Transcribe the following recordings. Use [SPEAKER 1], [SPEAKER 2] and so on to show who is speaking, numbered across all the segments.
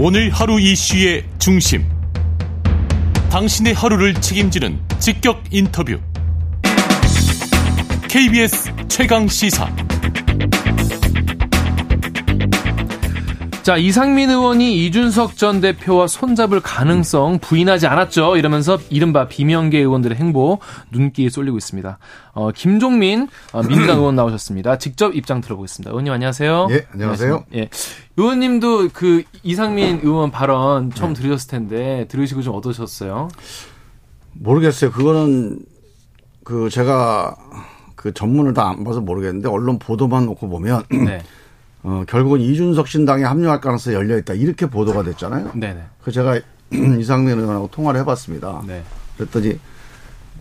[SPEAKER 1] 오늘 하루 이슈의 중심. 당신의 하루를 책임지는 직격 인터뷰. KBS 최강 시사.
[SPEAKER 2] 자, 이상민 의원이 이준석 전 대표와 손잡을 가능성 부인하지 않았죠. 이러면서 이른바 비명계 의원들의 행보 눈길이 쏠리고 있습니다. 어, 김종민 어, 민주당 의원 나오셨습니다. 직접 입장 들어보겠습니다. 의원님 안녕하세요.
[SPEAKER 3] 예, 안녕하세요.
[SPEAKER 2] 예. 의원님도 그 이상민 의원 발언 처음 네. 들으셨을 텐데 들으시고 좀 어떠셨어요?
[SPEAKER 3] 모르겠어요. 그거는 그 제가 그 전문을 다 안 봐서 모르겠는데 언론 보도만 놓고 보면 네. 어, 결국은 이준석 신당에 합류할 가능성이 열려 있다. 이렇게 보도가 됐잖아요. 네네. 그 제가 이상민 의원하고 통화를 해봤습니다. 네. 그랬더니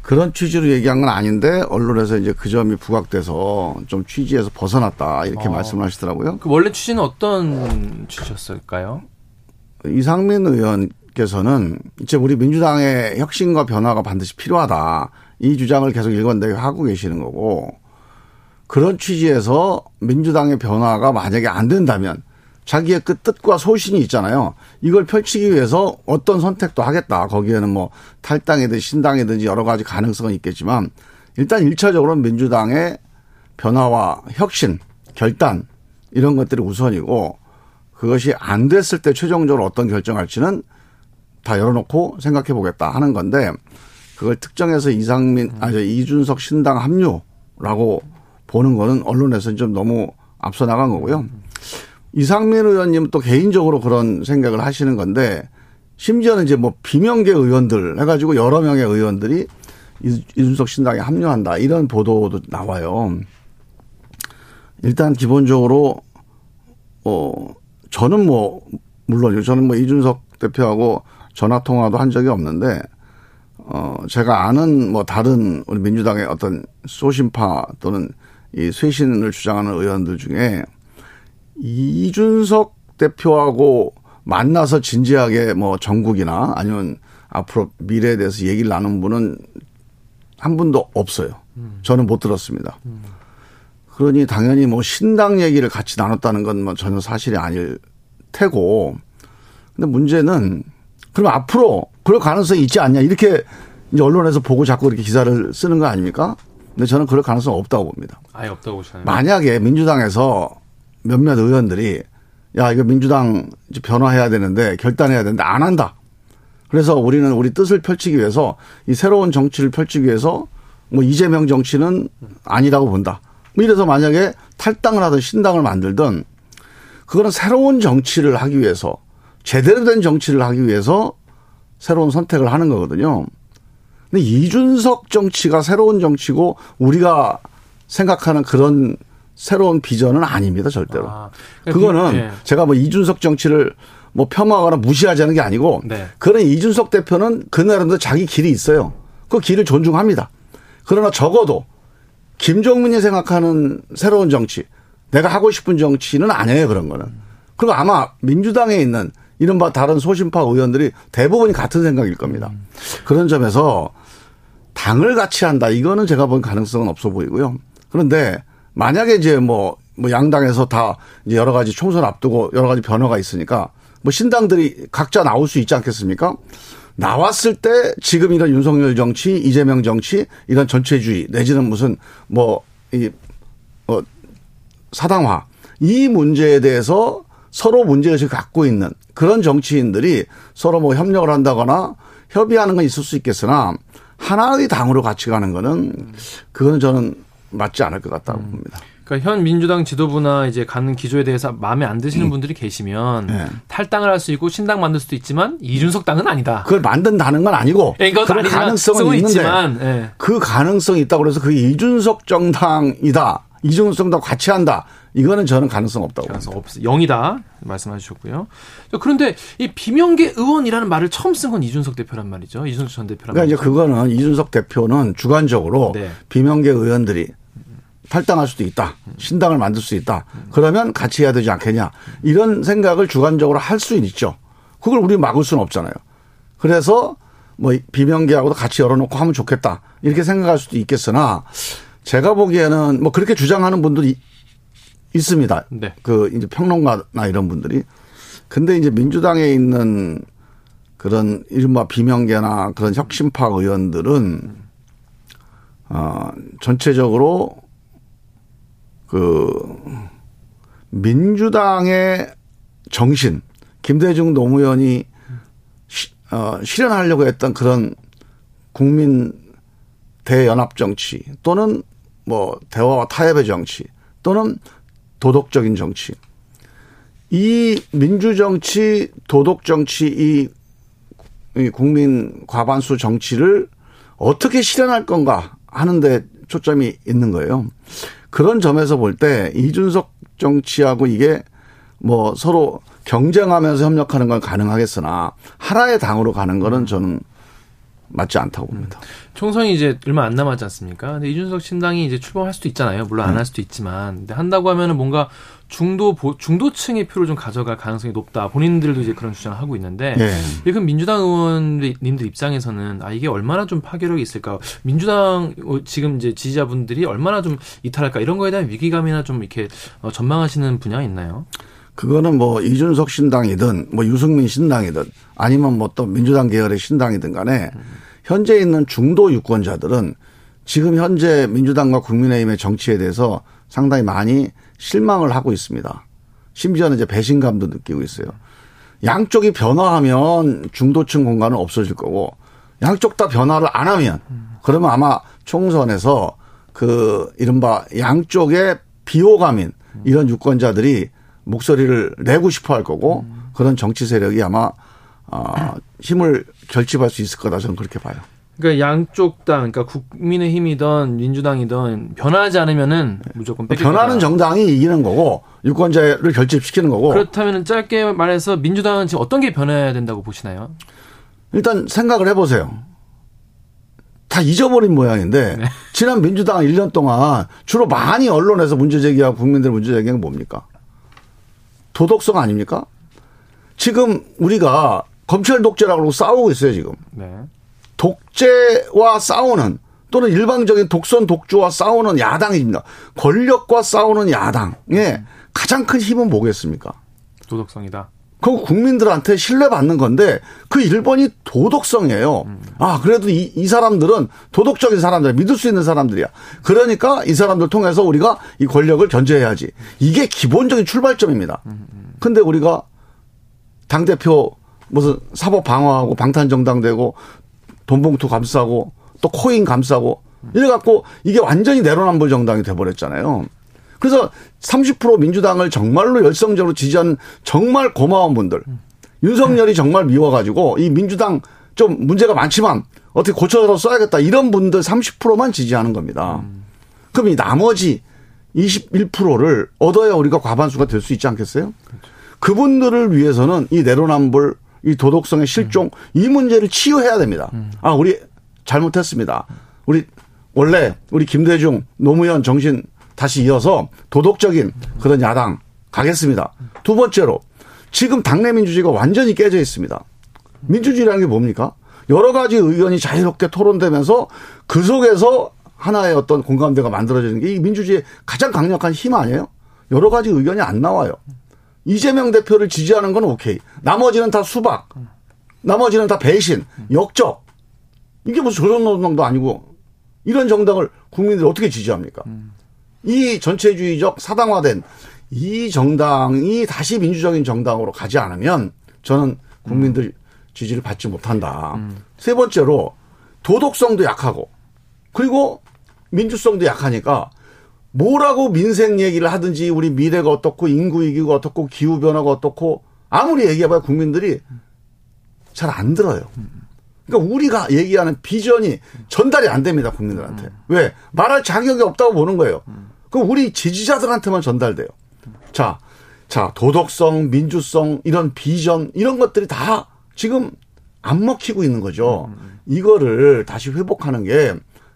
[SPEAKER 3] 그런 취지로 얘기한 건 아닌데 언론에서 이제 그 점이 부각돼서 좀 취지에서 벗어났다 이렇게 어. 말씀하시더라고요.
[SPEAKER 2] 그 원래 취지는 어떤 취지였을까요?
[SPEAKER 3] 이상민 의원께서는 이제 우리 민주당의 혁신과 변화가 반드시 필요하다 이 주장을 계속 일관되게 하고 계시는 거고 그런 취지에서 민주당의 변화가 만약에 안 된다면 자기의 그 뜻과 소신이 있잖아요. 이걸 펼치기 위해서 어떤 선택도 하겠다. 거기에는 뭐 탈당이든 신당이든지 여러 가지 가능성은 있겠지만 일단 일차적으로는 민주당의 변화와 혁신, 결단 이런 것들이 우선이고 그것이 안 됐을 때 최종적으로 어떤 결정할지는 다 열어놓고 생각해 보겠다 하는 건데 그걸 특정해서 이상민, 아니, 이준석 신당 합류라고 보는 거는 언론에서 좀 너무 앞서 나간 거고요. 이상민 의원님 또 개인적으로 그런 생각을 하시는 건데 심지어는 이제 뭐 비명계 의원들 해가지고 여러 명의 의원들이 이준석 신당에 합류한다 이런 보도도 나와요. 일단 기본적으로 어 저는 뭐 물론 저는 뭐 이준석 대표하고 전화 통화도 한 적이 없는데 어 제가 아는 뭐 다른 우리 민주당의 어떤 소신파 또는 이 쇄신을 주장하는 의원들 중에 이준석 대표하고 만나서 진지하게 뭐 전국이나 아니면 앞으로 미래에 대해서 얘기를 나눈 분은 한 분도 없어요. 저는 못 들었습니다. 그러니 당연히 뭐 신당 얘기를 같이 나눴다는 건뭐 전혀 사실이 아닐 테고. 근데 문제는 그럼 앞으로 그럴 가능성이 있지 않냐 이렇게 이제 언론에서 보고 자꾸 이렇게 기사를 쓰는 거 아닙니까? 근데 저는 그럴 가능성 없다고 봅니다.
[SPEAKER 2] 아예 없다고 보시나요?
[SPEAKER 3] 만약에 민주당에서 몇몇 의원들이 야 이거 민주당 변화해야 되는데 결단해야 되는데 안 한다. 그래서 우리는 우리 뜻을 펼치기 위해서 이 새로운 정치를 펼치기 위해서 뭐 이재명 정치는 아니라고 본다. 뭐 이래서 만약에 탈당을 하든 신당을 만들든 그거는 새로운 정치를 하기 위해서 제대로 된 정치를 하기 위해서 새로운 선택을 하는 거거든요. 근데 이준석 정치가 새로운 정치고 우리가 생각하는 그런 새로운 비전은 아닙니다, 절대로. 아, 그러니까 그거는 네. 제가 뭐 이준석 정치를 뭐 폄하하거나 무시하자는 게 아니고 네. 그런 이준석 대표는 그 나름대로 자기 길이 있어요. 그 길을 존중합니다. 그러나 적어도 김종민이 생각하는 새로운 정치, 내가 하고 싶은 정치는 아니에요, 그런 거는. 그리고 아마 민주당에 있는 이른바 다른 소신파 의원들이 대부분이 같은 생각일 겁니다. 그런 점에서 당을 같이 한다. 이거는 제가 본 가능성은 없어 보이고요. 그런데 만약에 이제 뭐, 뭐 양당에서 다 이제 여러 가지 총선 앞두고 여러 가지 변화가 있으니까 뭐 신당들이 각자 나올 수 있지 않겠습니까? 나왔을 때 지금 이런 윤석열 정치, 이재명 정치, 이런 전체주의 내지는 무슨 뭐, 이, 어, 사당화. 이 문제에 대해서 서로 문제의식을 갖고 있는 그런 정치인들이 서로 뭐 협력을 한다거나 협의하는 건 있을 수 있겠으나 하나의 당으로 같이 가는 거는 그거는 저는 맞지 않을 것 같다고 음. 봅니다.
[SPEAKER 2] 그러니까 현 민주당 지도부나 이제 가는 기조에 대해서 마음에 안 드시는 음. 분들이 계시면 네. 탈당을 할 수 있고 신당 만들 수도 있지만 이준석 당은 아니다.
[SPEAKER 3] 그걸 만든다는 건 아니고 네, 그런 가능성은 있는데 있지만, 네. 그 가능성이 있다고 그래서 그 이준석 정당이다. 이준석 정당 같이 한다. 이거는 저는 가능성 없다고. 가능성
[SPEAKER 2] 없어. 영이다 말씀해 주셨고요. 그런데 이 비명계 의원이라는 말을 처음 쓴 건 이준석 대표란 말이죠. 이준석 전 대표란
[SPEAKER 3] 그러니까 말이죠. 이제 그거는 이준석 대표는 주관적으로 네. 비명계 의원들이 탈당할 수도 있다. 신당을 만들 수 있다. 그러면 같이 해야 되지 않겠냐. 이런 생각을 주관적으로 할 수는 있죠. 그걸 우리 막을 수는 없잖아요. 그래서 뭐 비명계하고도 같이 열어놓고 하면 좋겠다. 이렇게 생각할 수도 있겠으나 제가 보기에는 뭐 그렇게 주장하는 분들이 있습니다. 네. 그 이제 평론가나 이런 분들이 근데 이제 민주당에 있는 그런 이른바 비명계나 그런 혁신파 의원들은 어 전체적으로 그 민주당의 정신 김대중 노무현이 시, 어, 실현하려고 했던 그런 국민 대연합 정치 또는 뭐 대화와 타협의 정치 또는 도덕적인 정치 이 민주 정치 도덕 정치 이, 이 국민 과반수 정치를 어떻게 실현할 건가 하는데 초점이 있는 거예요. 그런 점에서 볼 때 이준석 정치하고 이게 뭐 서로 경쟁하면서 협력하는 건 가능하겠으나 하나의 당으로 가는 거는 저는 맞지 않다고 봅니다.
[SPEAKER 2] 총선이 이제 얼마 안 남았지 않습니까? 근데 이준석 신당이 이제 출범할 수도 있잖아요. 물론 안 할 수도 있지만. 근데 한다고 하면은 뭔가 중도 중도층의 표를 좀 가져갈 가능성이 높다. 본인들도 이제 그런 주장을 하고 있는데
[SPEAKER 3] 예.
[SPEAKER 2] 지금 민주당 의원님들 입장에서는 아 이게 얼마나 좀 파괴력이 있을까? 민주당 어, 지금 이제 지지자분들이 얼마나 좀 이탈할까? 이런 거에 대한 위기감이나 좀 이렇게 어, 전망하시는 분야가 있나요?
[SPEAKER 3] 그거는 뭐 이준석 신당이든 뭐 유승민 신당이든 아니면 뭐 또 민주당 계열의 신당이든 간에 현재 있는 중도 유권자들은 지금 현재 민주당과 국민의힘의 정치에 대해서 상당히 많이 실망을 하고 있습니다. 심지어는 이제 배신감도 느끼고 있어요. 양쪽이 변화하면 중도층 공간은 없어질 거고 양쪽 다 변화를 안 하면 그러면 아마 총선에서 그 이른바 양쪽의 비호감인 이런 유권자들이 목소리를 내고 싶어 할 거고 그런 정치 세력이 아마 어, 힘을 결집할 수 있을 거다 저는 그렇게 봐요.
[SPEAKER 2] 그러니까 양쪽 당, 그러니까 국민의힘이든 민주당이든 변하지 않으면은 무조건 뺏길
[SPEAKER 3] 변하는
[SPEAKER 2] 거다.
[SPEAKER 3] 정당이 이기는 거고 유권자를 결집시키는 거고
[SPEAKER 2] 그렇다면 짧게 말해서 민주당은 지금 어떤 게 변해야 된다고 보시나요?
[SPEAKER 3] 일단 생각을 해보세요. 다 잊어버린 모양인데
[SPEAKER 2] 네.
[SPEAKER 3] 지난 민주당 1년 동안 주로 많이 언론에서 문제 제기하고 국민들 문제 제기한 게 뭡니까? 도덕성 아닙니까? 지금 우리가 검찰 독재라고 싸우고 있어요 지금.
[SPEAKER 2] 네.
[SPEAKER 3] 독재와 싸우는 또는 일방적인 독선 독주와 싸우는 야당입니다. 권력과 싸우는 야당의 가장 큰 힘은 뭐겠습니까?
[SPEAKER 2] 도덕성이다.
[SPEAKER 3] 그 국민들한테 신뢰받는 건데 그 1번이 도덕성이에요. 아, 그래도 이, 이 사람들은 도덕적인 사람들, 믿을 수 있는 사람들이야. 그러니까 이 사람들 통해서 우리가 이 권력을 견제해야지. 이게 기본적인 출발점입니다. 근데 우리가 당 대표 무슨 사법 방어하고 방탄정당 되고 돈봉투 감싸고 또 코인 감싸고 이래 갖고 이게 완전히 내로남불 정당이 돼 버렸잖아요. 그래서 30% 민주당을 정말로 열성적으로 지지한 정말 고마운 분들. 윤석열이 정말 미워 가지고 이 민주당 좀 문제가 많지만 어떻게 고쳐서 써야겠다 이런 분들 30%만 지지하는 겁니다. 그럼 이 나머지 21%를 얻어야 우리가 과반수가 될 수 있지 않겠어요? 그분들을 위해서는 이 내로남불, 이 도덕성의 실종 이 문제를 치유해야 됩니다. 아, 우리 잘못했습니다. 우리 원래 우리 김대중, 노무현 정신 다시 이어서 도덕적인 그런 야당 가겠습니다. 두 번째로 지금 당내 민주주의가 완전히 깨져 있습니다. 민주주의라는 게 뭡니까? 여러 가지 의견이 자유롭게 토론되면서 그 속에서 하나의 어떤 공감대가 만들어지는 게 이 민주주의의 가장 강력한 힘 아니에요? 여러 가지 의견이 안 나와요. 이재명 대표를 지지하는 건 오케이. 나머지는 다 수박. 나머지는 다 배신, 역적. 이게 무슨 조선노동당도 아니고 이런 정당을 국민들이 어떻게 지지합니까? 이 전체주의적 사당화된 이 정당이 다시 민주적인 정당으로 가지 않으면 저는 국민들 지지를 받지 못한다. 세 번째로 도덕성도 약하고 그리고 민주성도 약하니까 뭐라고 민생 얘기를 하든지 우리 미래가 어떻고 인구 위기가 어떻고 기후 변화가 어떻고 아무리 얘기해봐야 국민들이 잘 안 들어요. 그러니까 우리가 얘기하는 비전이 전달이 안 됩니다 국민들한테. 왜 말할 자격이 없다고 보는 거예요. 그럼 우리 지지자들한테만 전달돼요. 자, 자 도덕성, 민주성 이런 비전 이런 것들이 다 지금 안 먹히고 있는 거죠. 이거를 다시 회복하는 게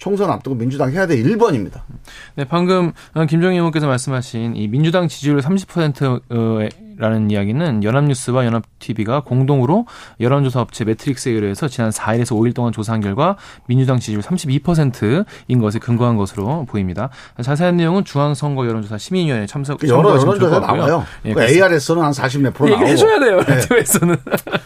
[SPEAKER 3] 총선 앞두고 민주당 해야 될 1번입니다.
[SPEAKER 2] 네, 방금 김정희 의원께서 말씀하신 이 민주당 지지율 30%를 라는 이야기는 연합뉴스와 연합TV가 공동으로 여론조사 업체 매트릭스에 의뢰해서 지난 4일에서 5일 동안 조사한 결과 민주당 지지율 32%인 것에 근거한 것으로 보입니다. 자세한 내용은 중앙선거 여론조사 시민위원회 참석
[SPEAKER 3] 그 여러 여론조사 나와요.
[SPEAKER 2] 예,
[SPEAKER 3] 그 ARS는 한 40몇 프로 나오고.
[SPEAKER 2] 해줘야 돼요. 라디오에서는.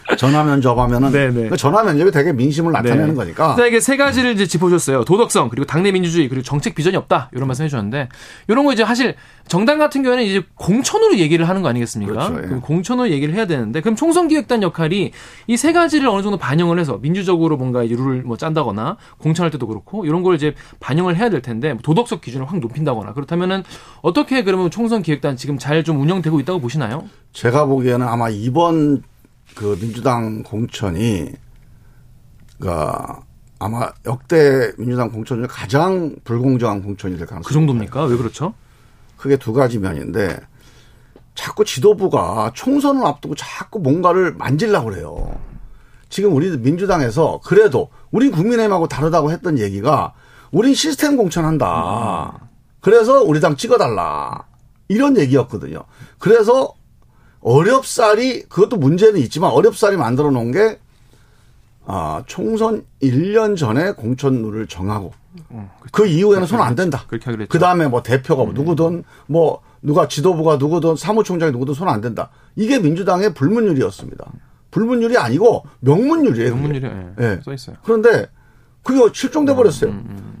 [SPEAKER 3] 네. 전화 면접하면은
[SPEAKER 2] 네네.
[SPEAKER 3] 그 전화 면접이 되게 민심을 나타내는
[SPEAKER 2] 네.
[SPEAKER 3] 거니까.
[SPEAKER 2] 자, 이게 세 가지를 이제 짚어줬어요. 도덕성, 그리고 당내 민주주의, 그리고 정책 비전이 없다. 이런 말씀 해주셨는데, 이런 거 이제 사실 정당 같은 경우에는 이제 공천으로 얘기를 하는 거 아니겠습니까?
[SPEAKER 3] 그렇죠, 예.
[SPEAKER 2] 그럼 공천으로 얘기를 해야 되는데, 그럼 총선기획단 역할이 이 세 가지를 어느 정도 반영을 해서 민주적으로 뭔가 룰을 뭐 짠다거나, 공천할 때도 그렇고, 이런 걸 이제 반영을 해야 될 텐데, 뭐 도덕적 기준을 확 높인다거나, 그렇다면은 어떻게 그러면 총선기획단 지금 잘 좀 운영되고 있다고 보시나요?
[SPEAKER 3] 제가 보기에는 아마 이번 그 민주당 공천이 그 아마 역대 민주당 공천 중에 가장 불공정한 공천이 될 가능성이
[SPEAKER 2] 그 정도입니까? 왜 그렇죠?
[SPEAKER 3] 크게 두 가지 면인데 자꾸 지도부가 총선을 앞두고 자꾸 뭔가를 만질라고 그래요. 지금 우리 민주당에서 그래도 우린 국민의힘하고 다르다고 했던 얘기가 우린 시스템 공천한다. 그래서 우리 당 찍어달라. 이런 얘기였거든요. 그래서 어렵사리 그것도 문제는 있지만 어렵사리 만들어 놓은 게 아, 총선 1년 전에 공천룰을 정하고 그 이후에는 손 안 된다.
[SPEAKER 2] 그렇게 하기로 했죠.
[SPEAKER 3] 그 다음에 뭐 대표가 뭐 누구든 뭐 누가 지도부가 누구든 사무총장이 누구든 손 안 된다. 이게 민주당의 불문율이었습니다. 불문율이 아니고 명문율이에요.
[SPEAKER 2] 명문율이 예,
[SPEAKER 3] 예.
[SPEAKER 2] 써 있어요.
[SPEAKER 3] 그런데 그게 실종돼 버렸어요.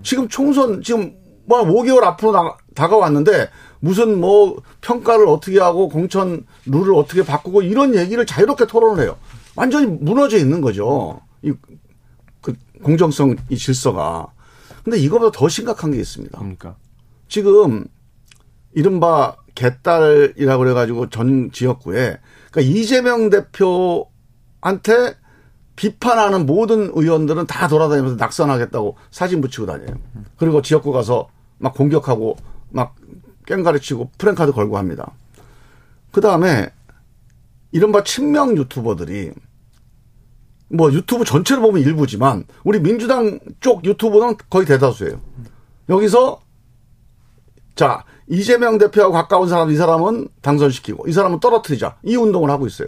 [SPEAKER 3] 지금 총선 지금 뭐 5개월 앞으로 나, 다가왔는데 무슨 뭐 평가를 어떻게 하고 공천 룰을 어떻게 바꾸고 이런 얘기를 자유롭게 토론을 해요. 완전히 무너져 있는 거죠. 이 그 공정성 이 질서가. 근데 이거보다 더 심각한 게 있습니다.
[SPEAKER 2] 뭡니까?
[SPEAKER 3] 지금 이른바 개딸이라고 그래가지고 전 지역구에 그러니까 이재명 대표한테 비판하는 모든 의원들은 다 돌아다니면서 낙선하겠다고 사진 붙이고 다녀요. 그리고 지역구 가서 막 공격하고 막 깽가리 치고 프랭카드 걸고 합니다. 그 다음에 이른바 친명 유튜버들이 뭐 유튜브 전체를 보면 일부지만 우리 민주당 쪽 유튜브는 거의 대다수예요. 여기서 자 이재명 대표하고 가까운 사람 이 사람은 당선시키고 이 사람은 떨어뜨리자 이 운동을 하고 있어요.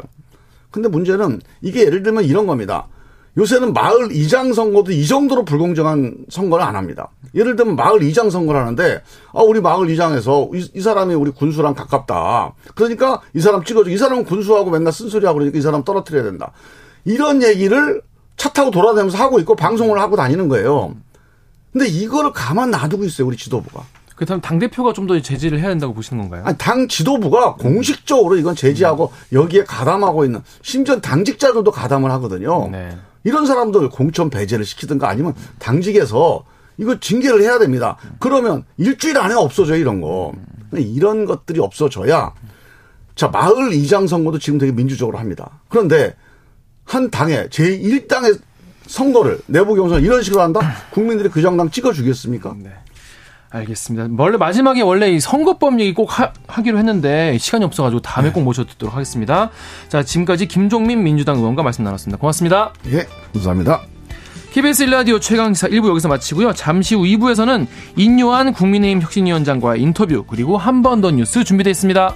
[SPEAKER 3] 근데 문제는 이게 예를 들면 이런 겁니다. 요새는 마을 이장 선거도 이 정도로 불공정한 선거를 안 합니다. 예를 들면 마을 이장 선거를 하는데 아 우리 마을 이장에서 이, 이 사람이 우리 군수랑 가깝다. 그러니까 이 사람 찍어줘. 이 사람은 군수하고 맨날 쓴소리하고 그러니까 이 사람 떨어뜨려야 된다. 이런 얘기를 차 타고 돌아다니면서 하고 있고 방송을 하고 다니는 거예요. 근데 이거를 가만 놔두고 있어요 우리 지도부가.
[SPEAKER 2] 그렇다면 당 대표가 좀 더 제지를 해야 된다고 보시는 건가요?
[SPEAKER 3] 아니, 당 지도부가 공식적으로 이건 제지하고 여기에 가담하고 있는 심지어 당직자들도 가담을 하거든요.
[SPEAKER 2] 네.
[SPEAKER 3] 이런 사람들 공천 배제를 시키든가 아니면 당직에서 이거 징계를 해야 됩니다. 그러면 일주일 안에 없어져요 이런 거. 이런 것들이 없어져야 자 마을 이장 선거도 지금 되게 민주적으로 합니다. 그런데 한 당의 제1당의 선거를 내부 경선 이런 식으로 한다? 국민들이 그 정당 찍어주겠습니까?
[SPEAKER 2] 네. 알겠습니다. 원래 마지막에 원래 이 선거법 얘기 꼭 하, 기로 했는데 시간이 없어가지고 다음에 꼭 모셔 듣도록 하겠습니다. 자 지금까지 김종민 민주당 의원과 말씀 나눴습니다. 고맙습니다.
[SPEAKER 3] 예, 감사합니다.
[SPEAKER 2] KBS 1라디오 최강시사 1부 여기서 마치고요. 잠시 후 2부에서는 인요한 국민의힘 혁신위원장과의 인터뷰 그리고 한 번 더 뉴스 준비되어 있습니다.